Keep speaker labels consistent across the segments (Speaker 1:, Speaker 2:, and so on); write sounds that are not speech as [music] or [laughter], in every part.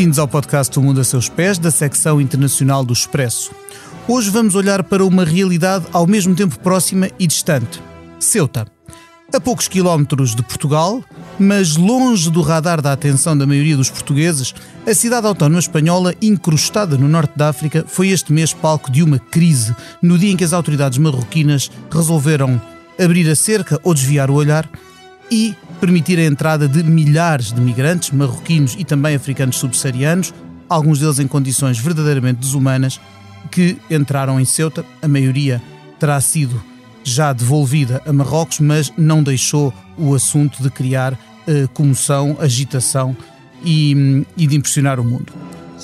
Speaker 1: Bem-vindos ao podcast O Mundo a Seus Pés, da secção internacional do Expresso. Hoje vamos olhar para uma realidade ao mesmo tempo próxima e distante: Ceuta. A poucos quilómetros de Portugal, mas longe do radar da atenção da maioria dos portugueses, a cidade autónoma espanhola, incrustada no norte da África, foi este mês palco de uma crise, no dia em que as autoridades marroquinas resolveram abrir a cerca ou desviar o olhar e permitir a entrada de milhares de migrantes marroquinos e também africanos subsaarianos, alguns deles em condições verdadeiramente desumanas, que entraram em Ceuta. A maioria terá sido já devolvida a Marrocos, mas não deixou o assunto de criar uh, comoção, agitação e, e de impressionar o mundo.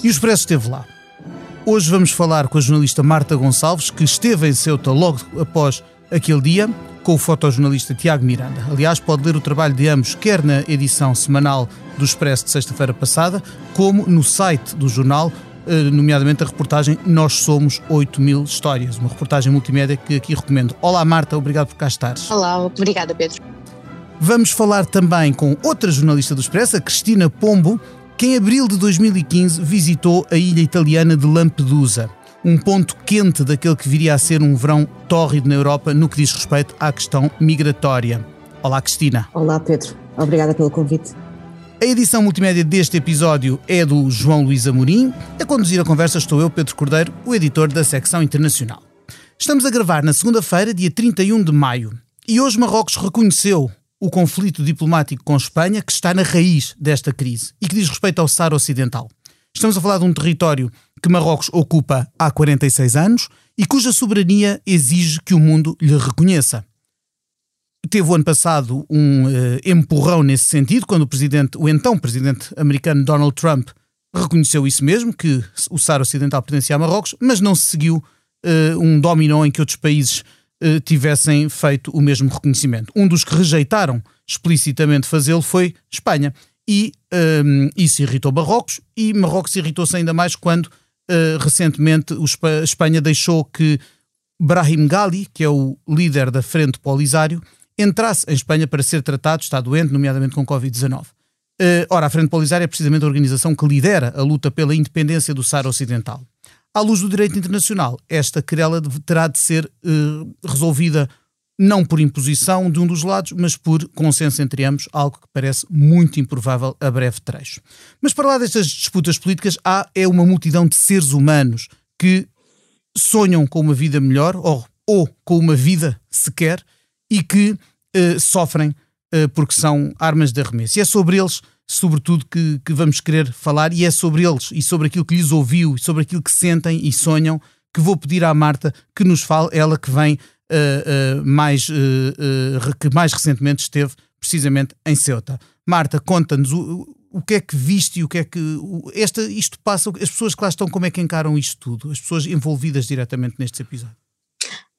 Speaker 1: E o Expresso esteve lá. Hoje vamos falar com a jornalista Marta Gonçalves, que esteve em Ceuta logo após aquele dia, com o fotojornalista Tiago Miranda. Aliás, pode ler o trabalho de ambos, quer na edição semanal do Expresso de sexta-feira passada, como no site do jornal, eh, nomeadamente a reportagem Nós Somos 8 mil Histórias, uma reportagem multimédia que aqui recomendo. Olá Marta, obrigado por cá estares.
Speaker 2: Olá, obrigada Pedro.
Speaker 1: Vamos falar também com outra jornalista do Expresso, a Cristina Pombo, que em abril de 2015 visitou a ilha italiana de Lampedusa um ponto quente daquele que viria a ser um verão tórrido na Europa no que diz respeito à questão migratória. Olá, Cristina.
Speaker 3: Olá, Pedro. Obrigada pelo convite.
Speaker 1: A edição multimédia deste episódio é do João Luís Amorim. A conduzir a conversa estou eu, Pedro Cordeiro, o editor da secção internacional. Estamos a gravar na segunda-feira, dia 31 de maio, e hoje Marrocos reconheceu o conflito diplomático com Espanha que está na raiz desta crise e que diz respeito ao Saara Ocidental. Estamos a falar de um território que Marrocos ocupa há 46 anos e cuja soberania exige que o mundo lhe reconheça. Teve o ano passado um uh, empurrão nesse sentido, quando o presidente, o então presidente americano Donald Trump reconheceu isso mesmo, que o Saara Ocidental pertencia a Marrocos, mas não se seguiu uh, um dominó em que outros países uh, tivessem feito o mesmo reconhecimento. Um dos que rejeitaram explicitamente fazê-lo foi Espanha e um, isso irritou Marrocos e Marrocos irritou-se ainda mais quando uh, recentemente a Espanha deixou que Brahim Ghali, que é o líder da Frente Polisário, entrasse em Espanha para ser tratado, está doente, nomeadamente com Covid-19. Uh, ora, a Frente Polisário é precisamente a organização que lidera a luta pela independência do Saara Ocidental. À luz do direito internacional, esta querela terá de ser uh, resolvida não por imposição de um dos lados, mas por consenso entre ambos, algo que parece muito improvável a breve trecho. Mas para lá destas disputas políticas, há é uma multidão de seres humanos que sonham com uma vida melhor ou, ou com uma vida sequer e que eh, sofrem eh, porque são armas de arremesso. E é sobre eles, sobretudo, que, que vamos querer falar, e é sobre eles e sobre aquilo que lhes ouviu, e sobre aquilo que sentem e sonham, que vou pedir à Marta que nos fale, ela que vem uh, uh, mais, uh, que mais recentemente esteve precisamente em Ceuta. Marta, conta-nos o, o que é que viste e o que é que o, esta, isto passa, as pessoas que lá estão, como é que encaram isto tudo? As pessoas envolvidas diretamente nestes episódios.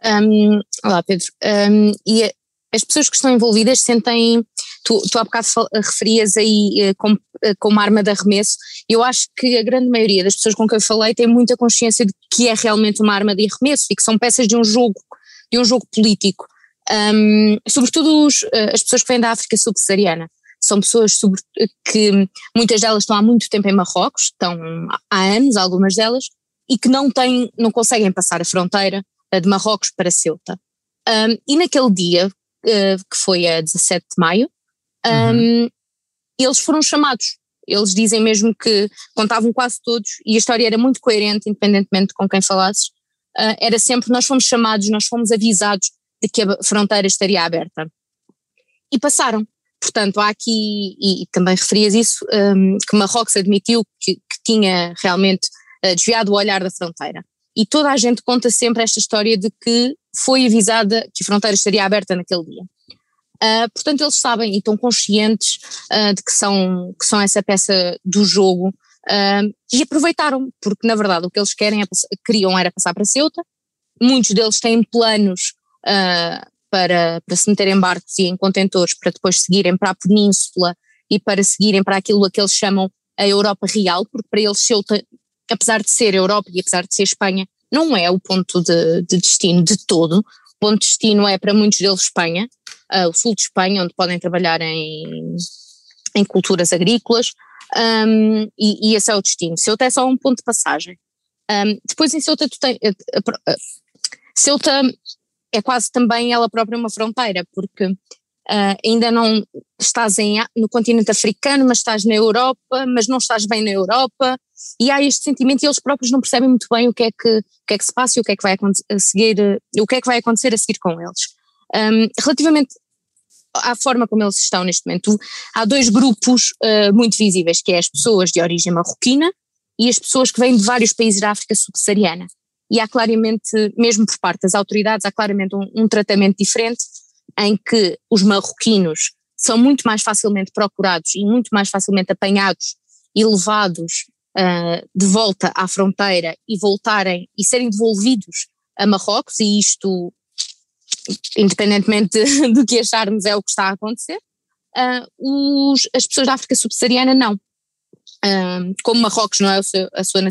Speaker 2: Um, olá Pedro, um, e as pessoas que estão envolvidas sentem, tu, tu há bocado referias aí como, como arma de arremesso, eu acho que a grande maioria das pessoas com quem eu falei tem muita consciência de que é realmente uma arma de arremesso e que são peças de um jogo de um jogo político. Um, sobretudo os, eh, as pessoas que vêm da África subsaariana. São pessoas sobre, que muitas delas estão há muito tempo em Marrocos, estão há anos, algumas delas, e que não têm, não conseguem passar a fronteira eh, de Marrocos para Ceuta. Um, e naquele dia, uh, que foi a 17 de maio, um, uhum. eles foram chamados. Eles dizem mesmo que contavam quase todos, e a história era muito coerente, independentemente com quem falasses, uh, era sempre nós fomos chamados, nós fomos avisados de que a fronteira estaria aberta. E passaram. Portanto, há aqui, e, também referias isso, um, que Marrocos admitiu que, que tinha realmente uh, desviado o olhar da fronteira. E toda a gente conta sempre esta história de que foi avisada que a fronteira estaria aberta naquele dia. Uh, portanto, eles sabem e estão conscientes uh, de que são, que são essa peça do jogo E aproveitaram, porque na verdade o que eles querem é, queriam era passar para Ceuta, muitos deles têm planos uh, para, para se meterem em barcos e em contentores para depois seguirem para a península e para seguirem para aquilo que eles chamam a Europa real, porque para eles Ceuta, apesar de ser Europa e apesar de ser Espanha, não é o ponto de, de destino de todo, o ponto de destino é para muitos deles Espanha, uh, o sul de Espanha, onde podem trabalhar em, em culturas agrícolas, um, e, e, esse é o destino. Ceuta é só um ponto de passagem. Um, depois em Ceuta tu tens, Ceuta é quase também ela própria uma fronteira, porque Uh, ainda não estás em, no continente africano, mas estás na Europa, mas não estás bem na Europa, e há este sentimento e eles próprios não percebem muito bem o que é que, o que, é que se passa e o que é que vai a seguir, o que é que vai acontecer a seguir com eles. Um, relativamente à forma como eles estão neste momento, há dois grupos uh, muito visíveis, que é as pessoas de origem marroquina e as pessoas que vêm de vários países da África subsaariana. E há claramente, mesmo por parte das autoridades, há claramente um, um tratamento diferente em que os marroquinos são muito mais facilmente procurados e muito mais facilmente apanhados e levados uh, de volta à fronteira e voltarem e serem devolvidos a Marrocos, e isto, independentemente [laughs] do que acharmos, é o que está a acontecer. Uh, os, as pessoas da África subsaariana não. Uh, como Marrocos não é o seu, a sua,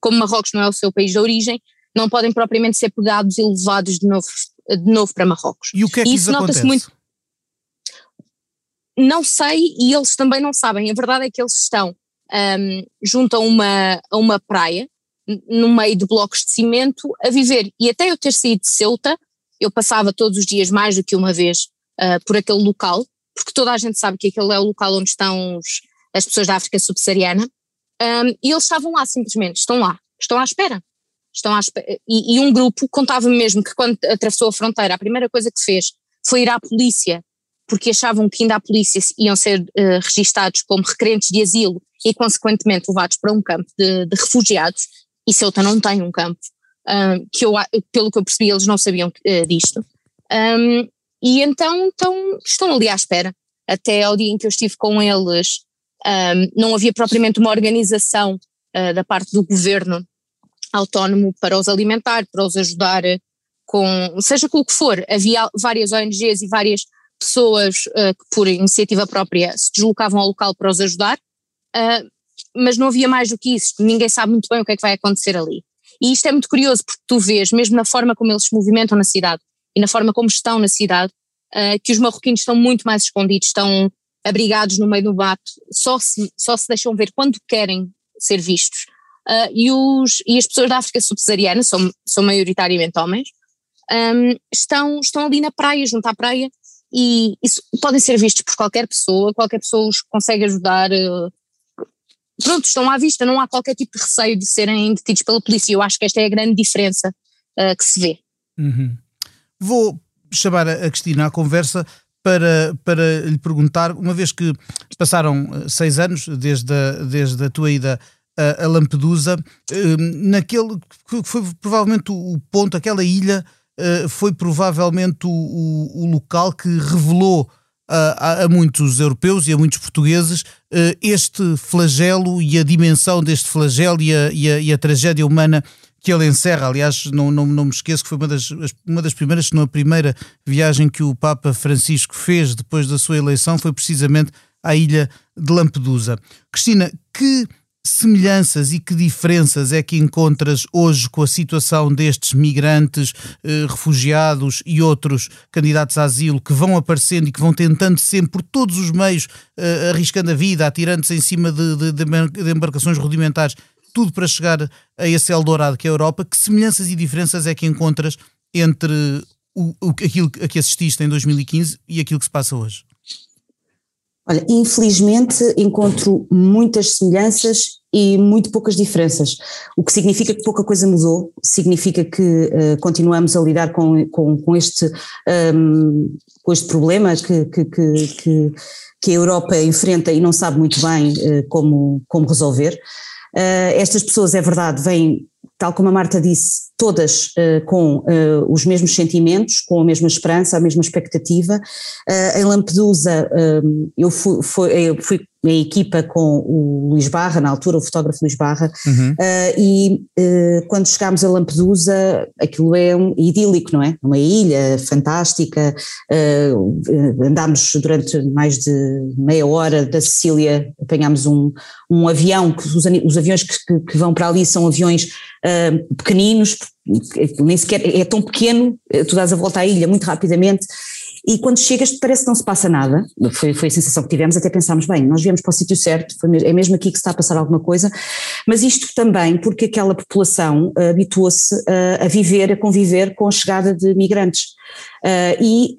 Speaker 2: como Marrocos não é o seu país de origem, não podem propriamente ser pegados e levados de novo de novo para Marrocos.
Speaker 1: E o que é que e isso nota-se muito.
Speaker 2: Não sei e eles também não sabem. A verdade é que eles estão um, junto a uma, a uma praia, no meio de blocos de cimento, a viver. E até eu ter saído de Ceuta, eu passava todos os dias mais do que uma vez uh, por aquele local, porque toda a gente sabe que aquele é o local onde estão os, as pessoas da África subsaariana, um, e eles estavam lá simplesmente, estão lá, estão à espera. Estão às, e, e um grupo contava-me mesmo que quando atravessou a fronteira, a primeira coisa que fez foi ir à polícia, porque achavam que ainda a polícia iam ser uh, registados como requerentes de asilo e consequentemente levados para um campo de, de refugiados, e Ceuta não tem um campo, um, que eu, pelo que eu percebi eles não sabiam uh, disto, um, e então, estão ali à espera, até ao dia em que eu estive com eles, um, não havia propriamente uma organização uh, da parte do governo autónomo para os alimentar, para os ajudar com, seja com o que for. Havia várias ONGs e várias pessoas uh, que por iniciativa própria se deslocavam ao local para os ajudar, uh, mas não havia mais do que isso, ninguém sabe muito bem o que é que vai acontecer ali. E isto é muito curioso porque tu vês, mesmo na forma como eles se movimentam na cidade e na forma como estão na cidade, uh, que os marroquinos estão muito mais escondidos, estão abrigados no meio do mato, só se, só se deixam ver quando querem ser vistos uh, e, os, e as pessoas da África subsaariana, são, são maioritariamente homens, um, estão, estão ali na praia, junto à praia, e podem ser vistos por qualquer pessoa, qualquer pessoa os consegue ajudar. Uh, pronto, estão à vista, não há qualquer tipo de receio de serem detidos pela polícia. Eu acho que esta é a grande diferença uh, que se vê.
Speaker 1: Uhum. Vou chamar a Cristina à conversa para, para lhe perguntar, uma vez que passaram seis anos desde a, desde a tua ida a, Lampedusa, hum, naquele que foi provavelmente o ponto, aquela ilha eh, foi provavelmente o, o, o local que revelou a, a, muitos europeus e a muitos portugueses eh, este flagelo e a dimensão deste flagelo e a, e a, e a tragédia humana que ele encerra. Aliás, não, não, não me esqueço que foi uma das, uma das primeiras, se não a primeira viagem que o Papa Francisco fez depois da sua eleição foi precisamente à ilha de Lampedusa. Cristina, que semelhanças e que diferenças é que encontras hoje com a situação destes migrantes, eh, refugiados e outros candidatos a asilo que vão aparecendo e que vão tentando sempre por todos os meios, eh, arriscando a vida, atirando-se em cima de, de, de, embarcações rudimentares, tudo para chegar a esse Eldorado que é a Europa? Que semelhanças e diferenças é que encontras entre o, o, aquilo a que assististe em 2015 e aquilo que se passa hoje?
Speaker 3: Olha, infelizmente encontro muitas semelhanças e muito poucas diferenças, o que significa que pouca coisa mudou, significa que uh, continuamos a lidar com, com, com este, um, ehm, com este problema que, que, que, que, a Europa enfrenta e não sabe muito bem uh, como, como resolver. Uh, estas pessoas, é verdade, vêm, tal como a Marta disse, todas uh, com uh, os mesmos sentimentos, com a mesma esperança, a mesma expectativa. Uh, em Lampedusa, eu fui, fui, eu fui em equipa com o Luís Barra, na altura, o fotógrafo Luís Barra, uhum. e quando chegámos a Lampedusa, aquilo é um idílico, não é? Uma ilha fantástica, andámos durante mais de meia hora da Sicília, apanhámos um, um avião, que os, os aviões que, que, vão para ali são aviões pequeninos, nem sequer é tão pequeno, tu dás a volta à ilha muito rapidamente e quando chegas parece que não se passa nada, foi, foi a sensação que tivemos, até pensámos, bem, nós viemos para o sítio certo, foi, é mesmo aqui que se está a passar alguma coisa, mas isto também porque aquela população uh, habituou-se uh, a viver, a conviver com a chegada de migrantes. Uh, e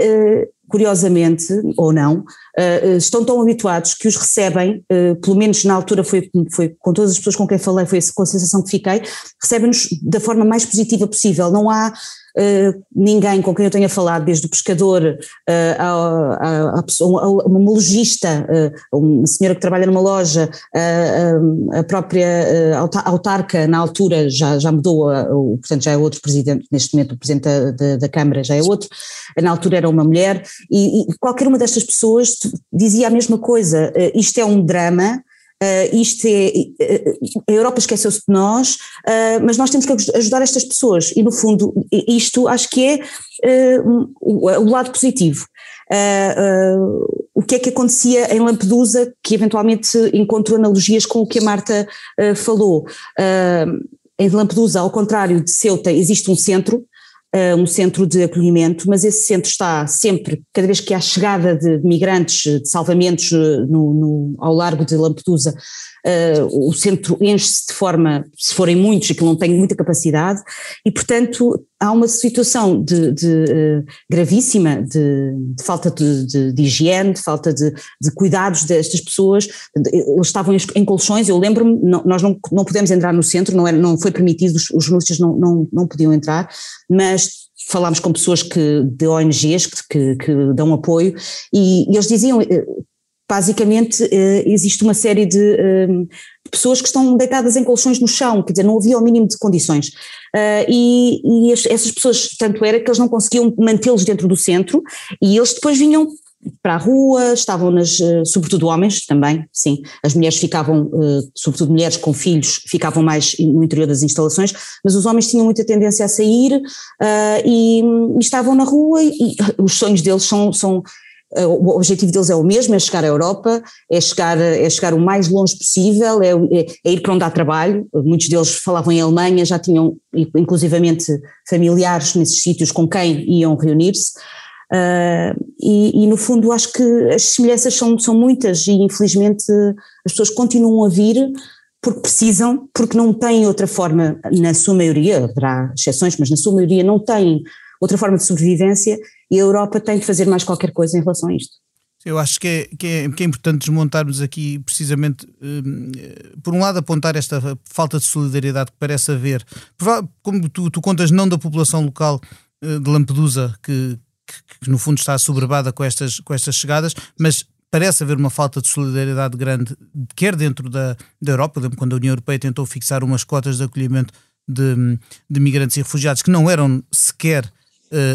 Speaker 3: curiosamente, ou não, uh, estão tão habituados que os recebem, uh, pelo menos na altura foi, foi com todas as pessoas com quem falei, foi com a sensação que fiquei, recebem-nos da forma mais positiva possível. Não há Uh, ninguém com quem eu tenha falado, desde o pescador uh, a, a, a, uma lojista, uh, uma senhora que trabalha numa loja, a própria autarca na altura já, já mudou, o, portanto já é outro presidente, neste momento o presidente da, da, da Câmara já é outro, na altura era uma mulher, e, e qualquer uma destas pessoas dizia a mesma coisa, isto é um drama, Uh, isto é, uh, a Europa esqueceu-se de nós, uh, mas nós temos que ajudar estas pessoas e no fundo isto acho que é o, o, lado positivo. o que é que acontecia em Lampedusa, que eventualmente encontro analogias com o que a Marta falou. em Lampedusa, ao contrário de Ceuta, existe um centro, uh, um centro de acolhimento, mas esse centro está sempre, cada vez que há chegada de, migrantes, de salvamentos uh, no, no, ao largo de Lampedusa, uh, o centro enche-se de forma, se forem muitos, que não tem muita capacidade, e portanto há uma situação de, de uh, gravíssima de, de falta de, higiene, de falta de, cuidados destas pessoas, eles estavam em colchões, eu lembro-me, nós não, não pudemos entrar no centro, não, era, não foi permitido, os, os jornalistas não, não, não podiam entrar, mas falámos com pessoas que, de ONGs que, que, que dão apoio e, e eles diziam eh, basicamente eh, existe uma série de, eh, pessoas que estão deitadas em colchões no chão, quer dizer, não havia o mínimo de condições. Uh, e, e essas pessoas, tanto era que eles não conseguiam mantê-los dentro do centro e eles depois vinham para a rua, estavam nas, sobretudo homens também, sim, as mulheres ficavam, sobretudo mulheres com filhos, ficavam mais no interior das instalações, mas os homens tinham muita tendência a sair e, e, estavam na rua e, e os sonhos deles são, são eh, o objetivo deles é o mesmo, é chegar à Europa, é chegar, é chegar o mais longe possível, é, é, é ir para onde há trabalho, muitos deles falavam em Alemanha, já tinham inclusivamente familiares nesses sítios com quem iam reunir-se, uh, e, e, no fundo acho que as semelhanças são, são muitas e infelizmente as pessoas continuam a vir porque precisam, porque não têm outra forma, na sua maioria, haverá exceções, mas na sua maioria não têm outra forma de sobrevivência e a Europa tem de fazer mais qualquer coisa em relação a isto.
Speaker 1: Eu acho que é, que é, que é importante desmontarmos aqui precisamente, um, por um lado, apontar esta falta de solidariedade que parece haver, como tu, tu contas, não da população local uh, de Lampedusa, que, que, que, no fundo está assoberbada com estas, com estas chegadas, mas parece haver uma falta de solidariedade grande, quer dentro da, da Europa, quando a União Europeia tentou fixar umas cotas de acolhimento de, de migrantes e refugiados que não eram sequer eh,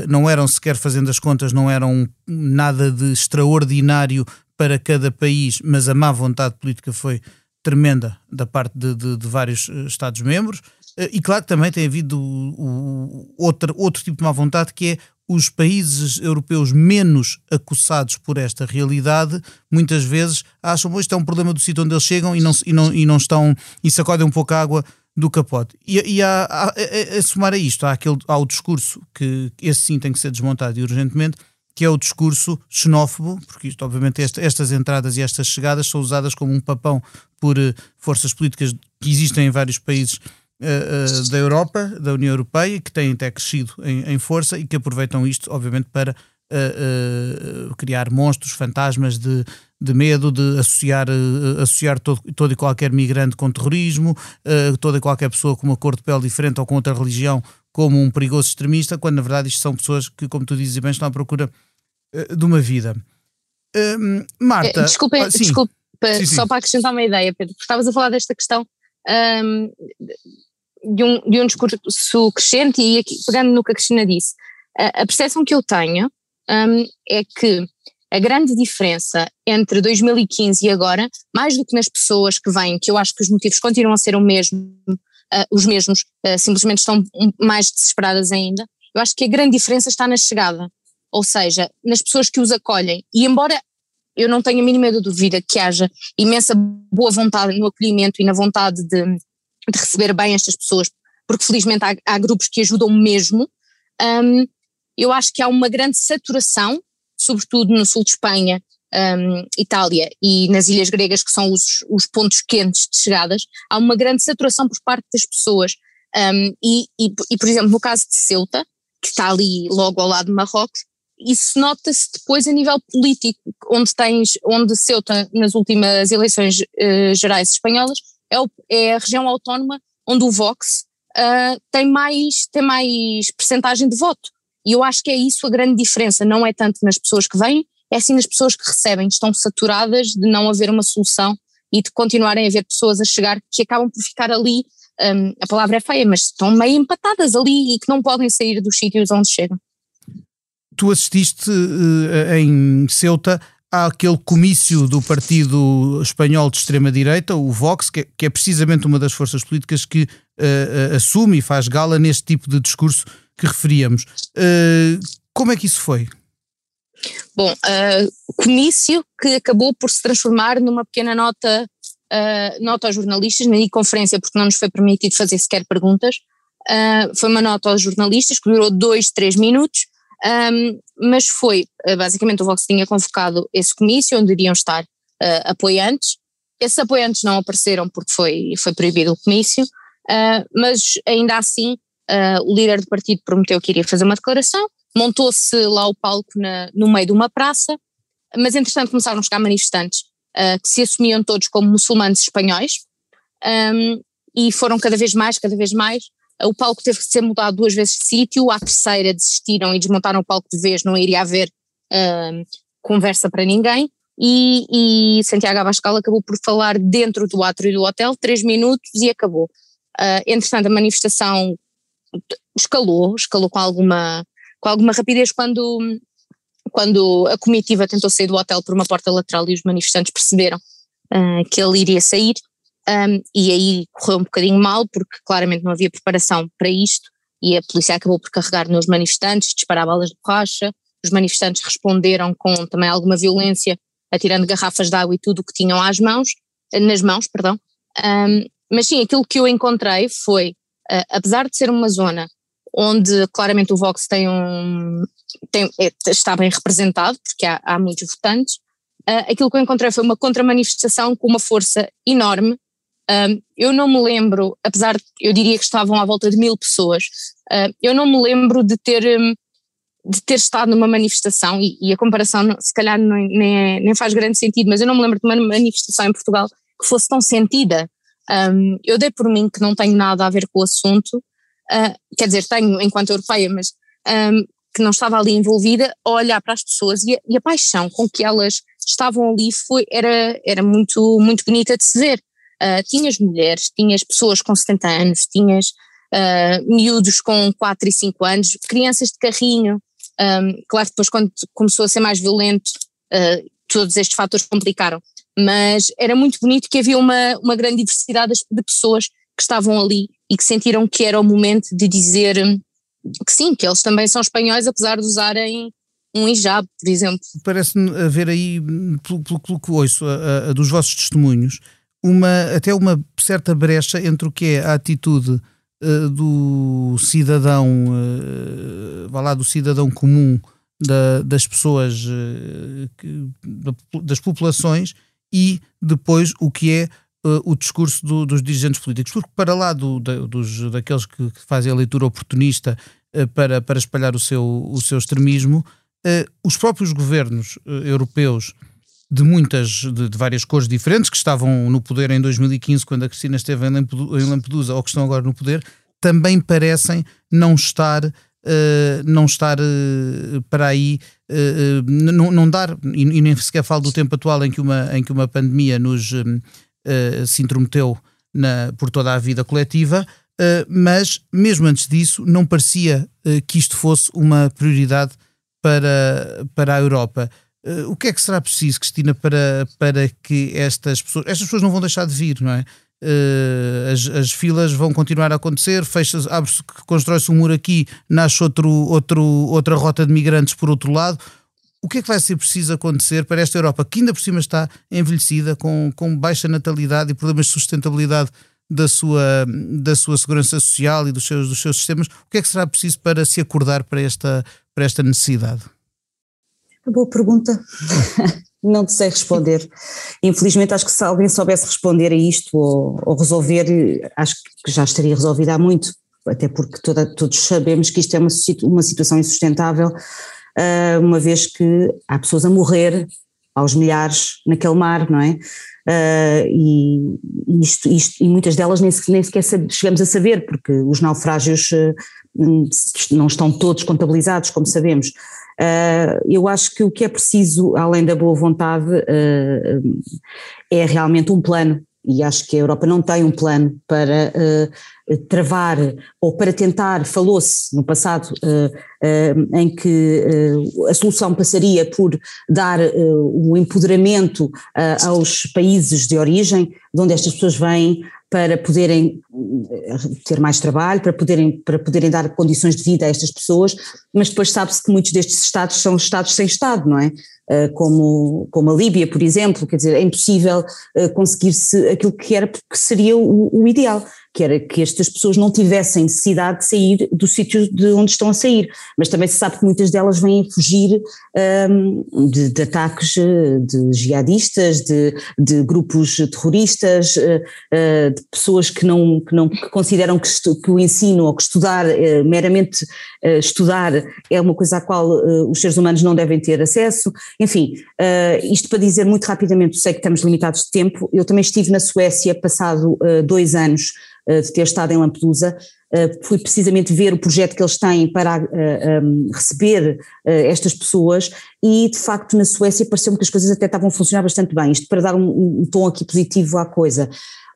Speaker 1: não eram sequer fazendo as contas, não eram nada de extraordinário para cada país, mas a má vontade política foi tremenda da parte de, de, de vários eh, Estados-membros. Eh, e claro que também tem havido outro, outro tipo de má vontade que é os países europeus menos acossados por esta realidade muitas vezes acham que isto é um problema do sítio onde eles chegam e não, e não, e não estão e sacodem um pouco a água do capote. E, e há, há, a, a, somar a isto, há, aquele, há o discurso que esse sim tem que ser desmontado e urgentemente, que é o discurso xenófobo, porque isto, obviamente, esta, estas entradas e estas chegadas são usadas como um papão por uh, forças políticas que existem em vários países uh, uh, da Europa, da União Europeia, que têm até crescido em, em força e que aproveitam isto, obviamente, para criar monstros, fantasmas de de medo de associar, uh, associar todo, todo e qualquer migrante com terrorismo, uh, toda e qualquer pessoa com uma cor de pele diferente ou com outra religião como um perigoso extremista, quando na verdade isto são pessoas que, como tu dizes bem, estão à procura uh, de uma vida.
Speaker 2: Uh, Marta. Desculpa, ah, desculpa sim, só sim. para acrescentar uma ideia, Pedro, porque estavas a falar desta questão um, de, um, de um discurso crescente e aqui, pegando no que a Cristina disse, a, a percepção que eu tenho um, é que a grande diferença entre 2015 e agora, mais do que nas pessoas que vêm, que eu acho que os motivos continuam a ser o mesmo, uh, os mesmos, uh, simplesmente estão mais desesperadas ainda, eu acho que a grande diferença está na chegada, ou seja, nas pessoas que os acolhem. E embora eu não tenha a mínima dúvida que haja imensa boa vontade no acolhimento e na vontade de, de receber bem estas pessoas, porque felizmente há, há grupos que ajudam mesmo, um, eu acho que há uma grande saturação sobretudo no sul de Espanha, um, Itália e nas ilhas gregas, que são os, os pontos quentes de chegadas, há uma grande saturação por parte das pessoas. Um, e, e, e, por exemplo, no caso de Ceuta, que está ali logo ao lado de Marrocos, isso nota-se depois a nível político, onde tens, onde Ceuta, nas últimas eleições uh, gerais espanholas, é, o, é, a região autónoma onde o Vox uh, tem mais, tem mais percentagem de voto. E eu acho que é isso a grande diferença, não é tanto nas pessoas que vêm, é assim nas pessoas que recebem, estão saturadas de não haver uma solução e de continuarem a haver pessoas a chegar que acabam por ficar ali, um, a palavra é feia, mas estão meio empatadas ali e que não podem sair dos sítios onde chegam.
Speaker 1: Tu assististe uh, em Ceuta àquele comício do partido espanhol de extrema-direita, o Vox, que é, que é, precisamente uma das forças políticas que uh, assume e faz gala neste tipo de discurso que referíamos. como é que isso foi?
Speaker 2: Bom, uh, comício que acabou por se transformar numa pequena nota, uh, nota aos jornalistas, nem conferência porque não nos foi permitido fazer sequer perguntas, uh, foi uma nota aos jornalistas que durou dois, três minutos, um, mas foi, uh, basicamente o Vox tinha convocado esse comício onde iriam estar apoiantes, esses apoiantes não apareceram porque foi, foi proibido o comício, mas ainda assim o líder do partido prometeu que iria fazer uma declaração, montou-se lá o palco na, no meio de uma praça, mas entretanto começaram a chegar manifestantes uh, que se assumiam todos como muçulmanos espanhóis um, e foram cada vez mais, cada vez mais. Uh, o palco teve que ser mudado duas vezes de sítio, à terceira desistiram e desmontaram o palco de vez, não iria haver uh, conversa para ninguém. E, e, Santiago Abascal acabou por falar dentro do átrio do hotel, três minutos e acabou. Uh, entretanto, a manifestação escalou, escalou com alguma, com alguma rapidez quando, quando a comitiva tentou sair do hotel por uma porta lateral e os manifestantes perceberam uh, que ele iria sair. Um, e aí correu um bocadinho mal, porque claramente não havia preparação para isto, e a polícia acabou por carregar nos manifestantes, disparar balas de borracha. Os manifestantes responderam com também alguma violência, atirando garrafas de água e tudo o que tinham às mãos, nas mãos, perdão. Um, mas sim, aquilo que eu encontrei foi, uh, apesar de ser uma zona onde claramente o Vox tem um, tem, é, está bem representado, porque há, há muitos votantes. Uh, aquilo que eu encontrei foi uma contramanifestação com uma força enorme. Eu não me lembro, apesar de eu diria que estavam à volta de mil pessoas, eu não me lembro de ter, um, de ter estado numa manifestação, e, e a comparação se calhar nem, nem, é, nem, faz grande sentido, mas eu não me lembro de uma manifestação em Portugal que fosse tão sentida. Um, eu dei por mim que não tenho nada a ver com o assunto, uh, quer dizer, tenho enquanto europeia, mas um, que não estava ali envolvida, a olhar para as pessoas e a, e a, paixão com que elas estavam ali foi, era, era muito, muito bonita de se ver. Uh, tinhas mulheres, tinhas pessoas com 70 anos, tinhas uh, miúdos com 4 e 5 anos, crianças de carrinho. Um, claro depois, quando começou a ser mais violento, uh, todos estes fatores complicaram. Mas era muito bonito que havia uma, uma grande diversidade de pessoas que estavam ali e que sentiram que era o momento de dizer hum, que sim, que eles também são espanhóis, apesar de usarem um hijab, por exemplo.
Speaker 1: Parece-me haver aí, pelo, pelo, que ouço, a, a, dos vossos testemunhos, uma, até uma certa brecha entre o que é a atitude uh, do cidadão, uh, vá lá, do cidadão comum, da, das pessoas, uh, que, das populações, e depois o que é uh, o discurso do, dos dirigentes políticos, porque para lá do, da, dos, daqueles que, fazem a leitura oportunista uh, para, para espalhar o seu, o seu extremismo, uh, os próprios governos europeus de muitas, de, de, várias cores diferentes, que estavam no poder em 2015, quando a Cristina esteve em Lampedusa, ou que estão agora no poder, também parecem não estar, não estar para aí, uh, não, dar, e, e, nem sequer falo do tempo atual em que uma, em que uma pandemia nos, uh, se intrometeu na, por toda a vida coletiva, uh, mas mesmo antes disso não parecia que isto fosse uma prioridade para, para a Europa. o que é que será preciso, Cristina, para, para que estas pessoas. Estas pessoas não vão deixar de vir, não é? As, as filas vão continuar a acontecer, fecha constrói-se um muro aqui, nasce outro, outro, outra rota de migrantes por outro lado o que é que vai ser preciso acontecer para esta Europa, que ainda por cima está envelhecida, com, com baixa natalidade e problemas de sustentabilidade da sua, da sua segurança social e dos seus, dos seus sistemas, o que é que será preciso para se acordar para esta, para esta necessidade?
Speaker 3: Boa pergunta. [laughs] Não te sei responder. Infelizmente, acho que se alguém soubesse responder a isto ou, ou resolver, acho que já estaria resolvido há muito, até porque toda, todos sabemos que isto é uma, uma situação insustentável, uh, uma vez que há pessoas a morrer aos milhares naquele mar, não é? Uh, e, isto, isto, e muitas delas nem, nem sequer chegamos a saber, porque os naufrágios uh, não estão todos contabilizados, como sabemos. Uh, eu acho que o que é preciso, além da boa vontade, é realmente um plano e acho que a Europa não tem um plano para uh, travar ou para tentar, falou-se no passado, uh, uh, em que a solução passaria por dar o empoderamento aos países de origem, de onde estas pessoas vêm, para poderem ter mais trabalho, para poderem, para poderem dar condições de vida a estas pessoas, mas depois sabe-se que muitos destes Estados são Estados sem Estado, não é? Eh, como, como a Líbia, por exemplo, quer dizer, é impossível eh, conseguir-se aquilo que era, porque seria o, o ideal que era que estas pessoas não tivessem necessidade de sair do sítio de onde estão a sair, mas também se sabe que muitas delas vêm fugir um, de, de, ataques eh, de jihadistas, de, de grupos terroristas, uh, de pessoas que não, que não que consideram que, estu, que, o ensino ou que estudar, uh, meramente uh, estudar, é uma coisa à qual os seres humanos não devem ter acesso, enfim, isto para dizer muito rapidamente, sei que estamos limitados de tempo, eu também estive na Suécia passado dois anos de ter estado em Lampedusa, eh, fui precisamente ver o projeto que eles têm para eh, receber estas pessoas e de facto na Suécia pareceu-me que as coisas até estavam a funcionar bastante bem, isto para dar um, um tom aqui positivo à coisa.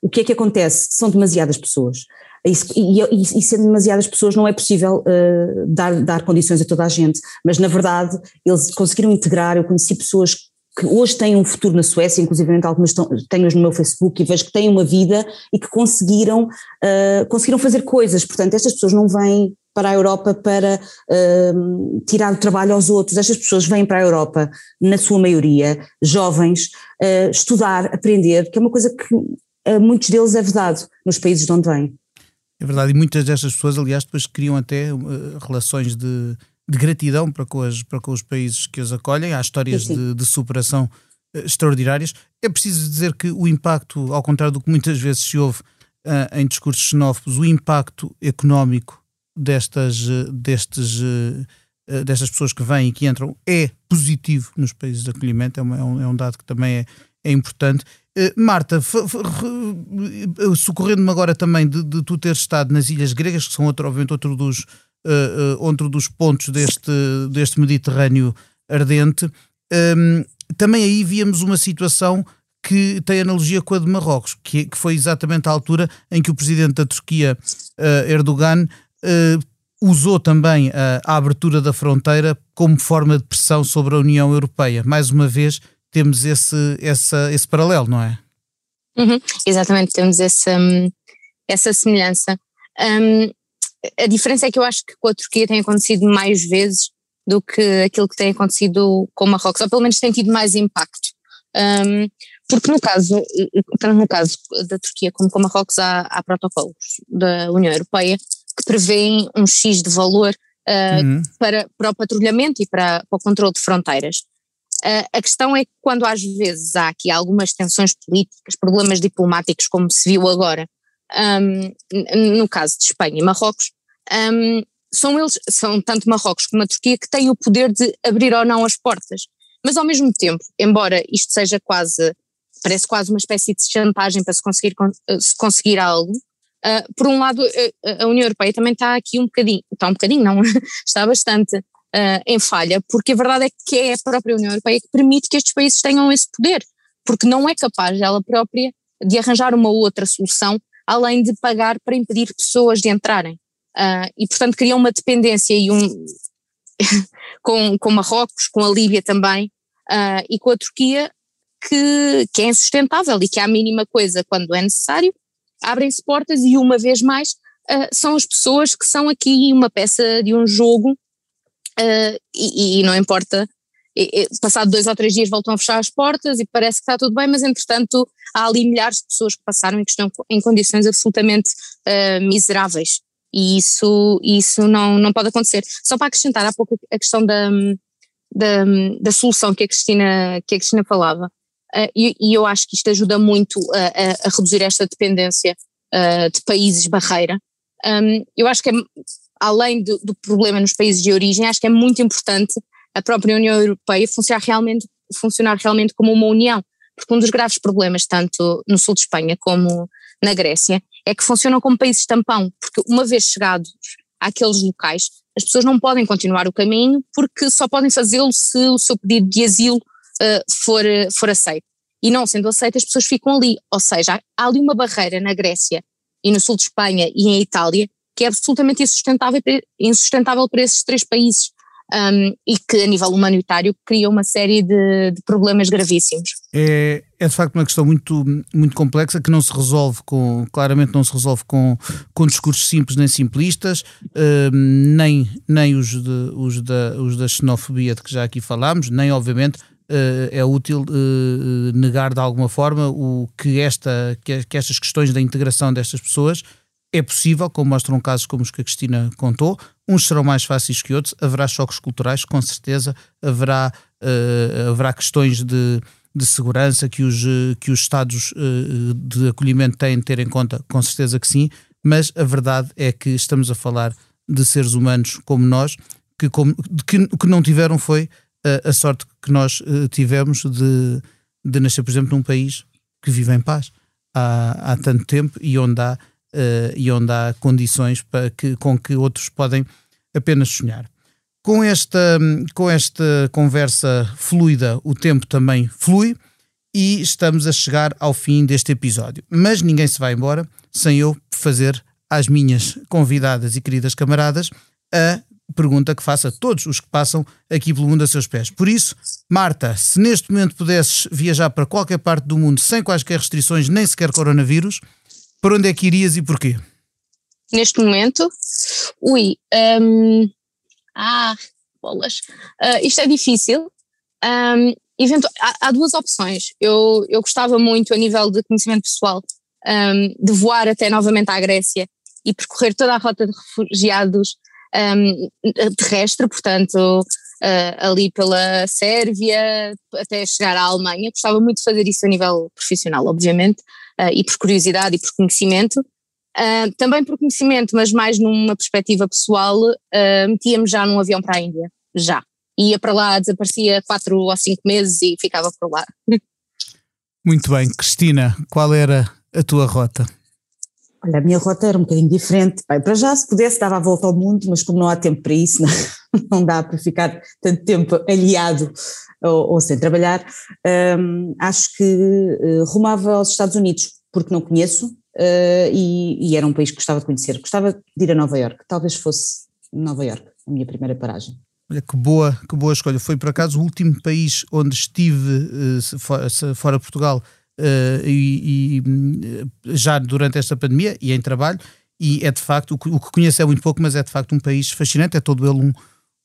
Speaker 3: O que é que acontece? São demasiadas pessoas. E, e, e, sendo demasiadas pessoas não é possível uh, dar, dar condições a toda a gente, mas na verdade eles conseguiram integrar, eu conheci pessoas que hoje têm um futuro na Suécia, inclusive algumas tenho-as no meu Facebook e vejo que têm uma vida e que conseguiram, uh, conseguiram fazer coisas, portanto estas pessoas não vêm para a Europa para uh, tirar o trabalho aos outros, estas pessoas vêm para a Europa, na sua maioria, jovens, uh, estudar, aprender, que é uma coisa que a muitos deles é vedado nos países de onde vêm.
Speaker 1: É verdade, e muitas destas pessoas, aliás, depois criam até relações de de gratidão para com, as, para com os países que os acolhem, há histórias de, de, superação uh, extraordinárias. É preciso dizer que o impacto, ao contrário do que muitas vezes se ouve uh, em discursos xenófobos, o impacto económico destas, uh, destes, destas pessoas que vêm e que entram é positivo nos países de acolhimento, é, uma, é, um, é um, dado que também é, é importante. Marta, socorrendo-me agora também de, de, tu ter estado nas Ilhas Gregas, que são outro, obviamente outro dos, uh, outro dos pontos deste, deste Mediterrâneo ardente, um, também aí víamos uma situação que tem analogia com a de Marrocos, que, que foi exatamente a altura em que o presidente da Turquia, uh, Erdogan, uh, usou também a, a, abertura da fronteira como forma de pressão sobre a União Europeia. Mais uma vez, temos esse, essa, esse paralelo, não é?
Speaker 2: Uhum, exatamente, temos essa, hum, essa semelhança. Um, a diferença é que eu acho que com a Turquia tem acontecido mais vezes do que aquilo que tem acontecido com Marrocos, ou pelo menos tem tido mais impacto. Um, porque no caso, tanto no caso da Turquia como com Marrocos há, há protocolos da União Europeia que prevêem um X de valor uh, uhum. para, para o patrulhamento e para, para o controle de fronteiras. Uh, a questão é que quando às vezes há aqui algumas tensões políticas, problemas diplomáticos, como se viu agora um, no caso de Espanha e Marrocos, um, são eles, são tanto Marrocos como a Turquia que têm o poder de abrir ou não as portas. Mas ao mesmo tempo, embora isto seja quase, parece quase uma espécie de chantagem para se conseguir, eh, se conseguir algo, uh, por um lado a, a, União Europeia também está aqui um bocadinho, está um bocadinho não, [laughs] está bastante uh, em falha, porque a verdade é que é a própria União Europeia que permite que estes países tenham esse poder, porque não é capaz ela própria de arranjar uma outra solução além de pagar para impedir pessoas de entrarem. Uh, e, portanto, criam uma dependência e um, [laughs] com, com Marrocos, com a Líbia também, uh, e com a Turquia, que, que é insustentável e que à mínima coisa, quando é necessário, abrem-se portas e uma vez mais uh, são as pessoas que são aqui uma peça de um jogo e, e, não importa e, passado dois ou três dias voltam a fechar as portas e parece que está tudo bem, mas entretanto há ali milhares de pessoas que passaram e que estão em condições absolutamente uh, miseráveis e isso, isso não, não pode acontecer. Só para acrescentar há pouco a questão da, da, da solução que a Cristina, que a Cristina falava. Uh, e, e, eu acho que isto ajuda muito a, a, a reduzir esta dependência uh, de países barreira. Um, eu acho que é, além do, do, problema nos países de origem, acho que é muito importante a própria União Europeia funcionar realmente, funcionar realmente como uma união, porque um dos graves problemas, tanto no sul de Espanha como na Grécia, é que funcionam como países tampão, porque uma vez chegados àqueles locais, as pessoas não podem continuar o caminho porque só podem fazê-lo se o seu pedido de asilo uh, for, for aceito. E não sendo aceito, as pessoas ficam ali. Ou seja, há ali uma barreira na Grécia e no sul de Espanha e em Itália que é absolutamente insustentável, insustentável para esses três países um, e que a nível humanitário cria uma série de, de problemas gravíssimos.
Speaker 1: É, é, de facto uma questão muito, muito complexa que não se resolve com, claramente não se resolve com, com discursos simples nem simplistas, nem, nem os, de, os, da, os da xenofobia de que já aqui falámos, nem obviamente Uh, é útil uh, negar de alguma forma o que, esta, que, estas questões da integração destas pessoas é possível, como mostram casos como os que a Cristina contou. Uns serão mais fáceis que outros, haverá choques culturais, com certeza, haverá, uh, haverá questões de, de segurança que os, que os Estados uh, de acolhimento têm de ter em conta, com certeza que sim, mas a verdade é que estamos a falar de seres humanos como nós, que, como, que, que não tiveram foi uh, a sorte que nós tivemos de, de nascer, por exemplo, num país que vive em paz. Há, há tanto tempo e onde há uh, e onde há condições para que, com que outros podem apenas sonhar. Com esta, com esta conversa fluida, o tempo também flui e estamos a chegar ao fim deste episódio. Mas ninguém se vai embora sem eu fazer às minhas convidadas e queridas camaradas a pergunta que faço a todos os que passam aqui pelo mundo a seus pés. Por isso, Marta, se neste momento pudesses viajar para qualquer parte do mundo sem quaisquer restrições, nem sequer coronavírus, para onde é que irias e porquê?
Speaker 2: Neste momento, ui, um, ah, bolas, uh, isto é difícil. Um, há, há, duas opções. Eu, eu gostava muito, a nível de conhecimento pessoal, um, de voar até novamente à Grécia e percorrer toda a rota de refugiados um, terrestre, portanto, uh, ali pela Sérvia até chegar à Alemanha. Gostava muito de fazer isso a nível profissional, obviamente uh, e por curiosidade e por conhecimento. Uh, também por conhecimento, mas mais numa perspectiva pessoal, uh, metia-me já num avião para a Índia, já. Ia para lá, desaparecia quatro ou cinco meses e ficava por lá.
Speaker 1: Muito bem. Cristina, qual era a tua rota?
Speaker 3: Olha, a minha rota era um bocadinho diferente. Bem, para já, se pudesse, dava a volta ao mundo, mas como não há tempo para isso, não, [laughs] não dá para ficar tanto tempo aliado ou, ou sem trabalhar, um, acho que uh, rumava aos Estados Unidos, porque não conheço uh, e, e, era um país que gostava de conhecer. Gostava de ir a Nova York, talvez fosse Nova York a minha primeira paragem.
Speaker 1: Olha, que boa, que boa escolha. Foi por acaso o último país onde estive uh, fora, Portugal e, e, já durante esta pandemia e em trabalho, e é de facto, o que conheço é muito pouco, mas é de facto um país fascinante, é todo ele um,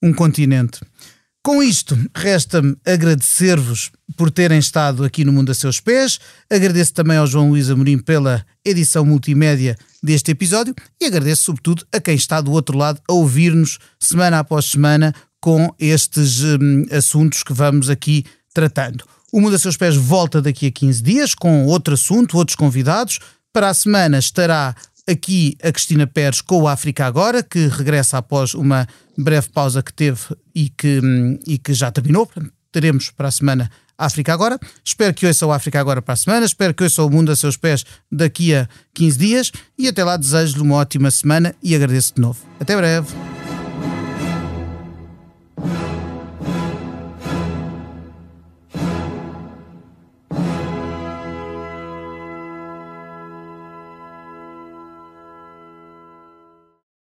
Speaker 1: um continente. Com isto, resta-me agradecer-vos por terem estado aqui no Mundo a Seus Pés. Agradeço também ao João Luís Amorim pela edição multimédia deste episódio e agradeço, sobretudo, a quem está do outro lado a ouvir-nos semana após semana com estes hum, assuntos que vamos aqui tratando. O Mundo a Seus Pés volta daqui a 15 dias com outro assunto, outros convidados. Para a semana estará aqui a Cristina Pérez com o África Agora, que regressa após uma breve pausa que teve e que, e que já terminou. Teremos para a semana África Agora. Espero que ouça o África Agora para a semana. Espero que ouça o Mundo a seus pés daqui a 15 dias. E até lá desejo-lhe uma ótima semana e agradeço de novo. Até breve.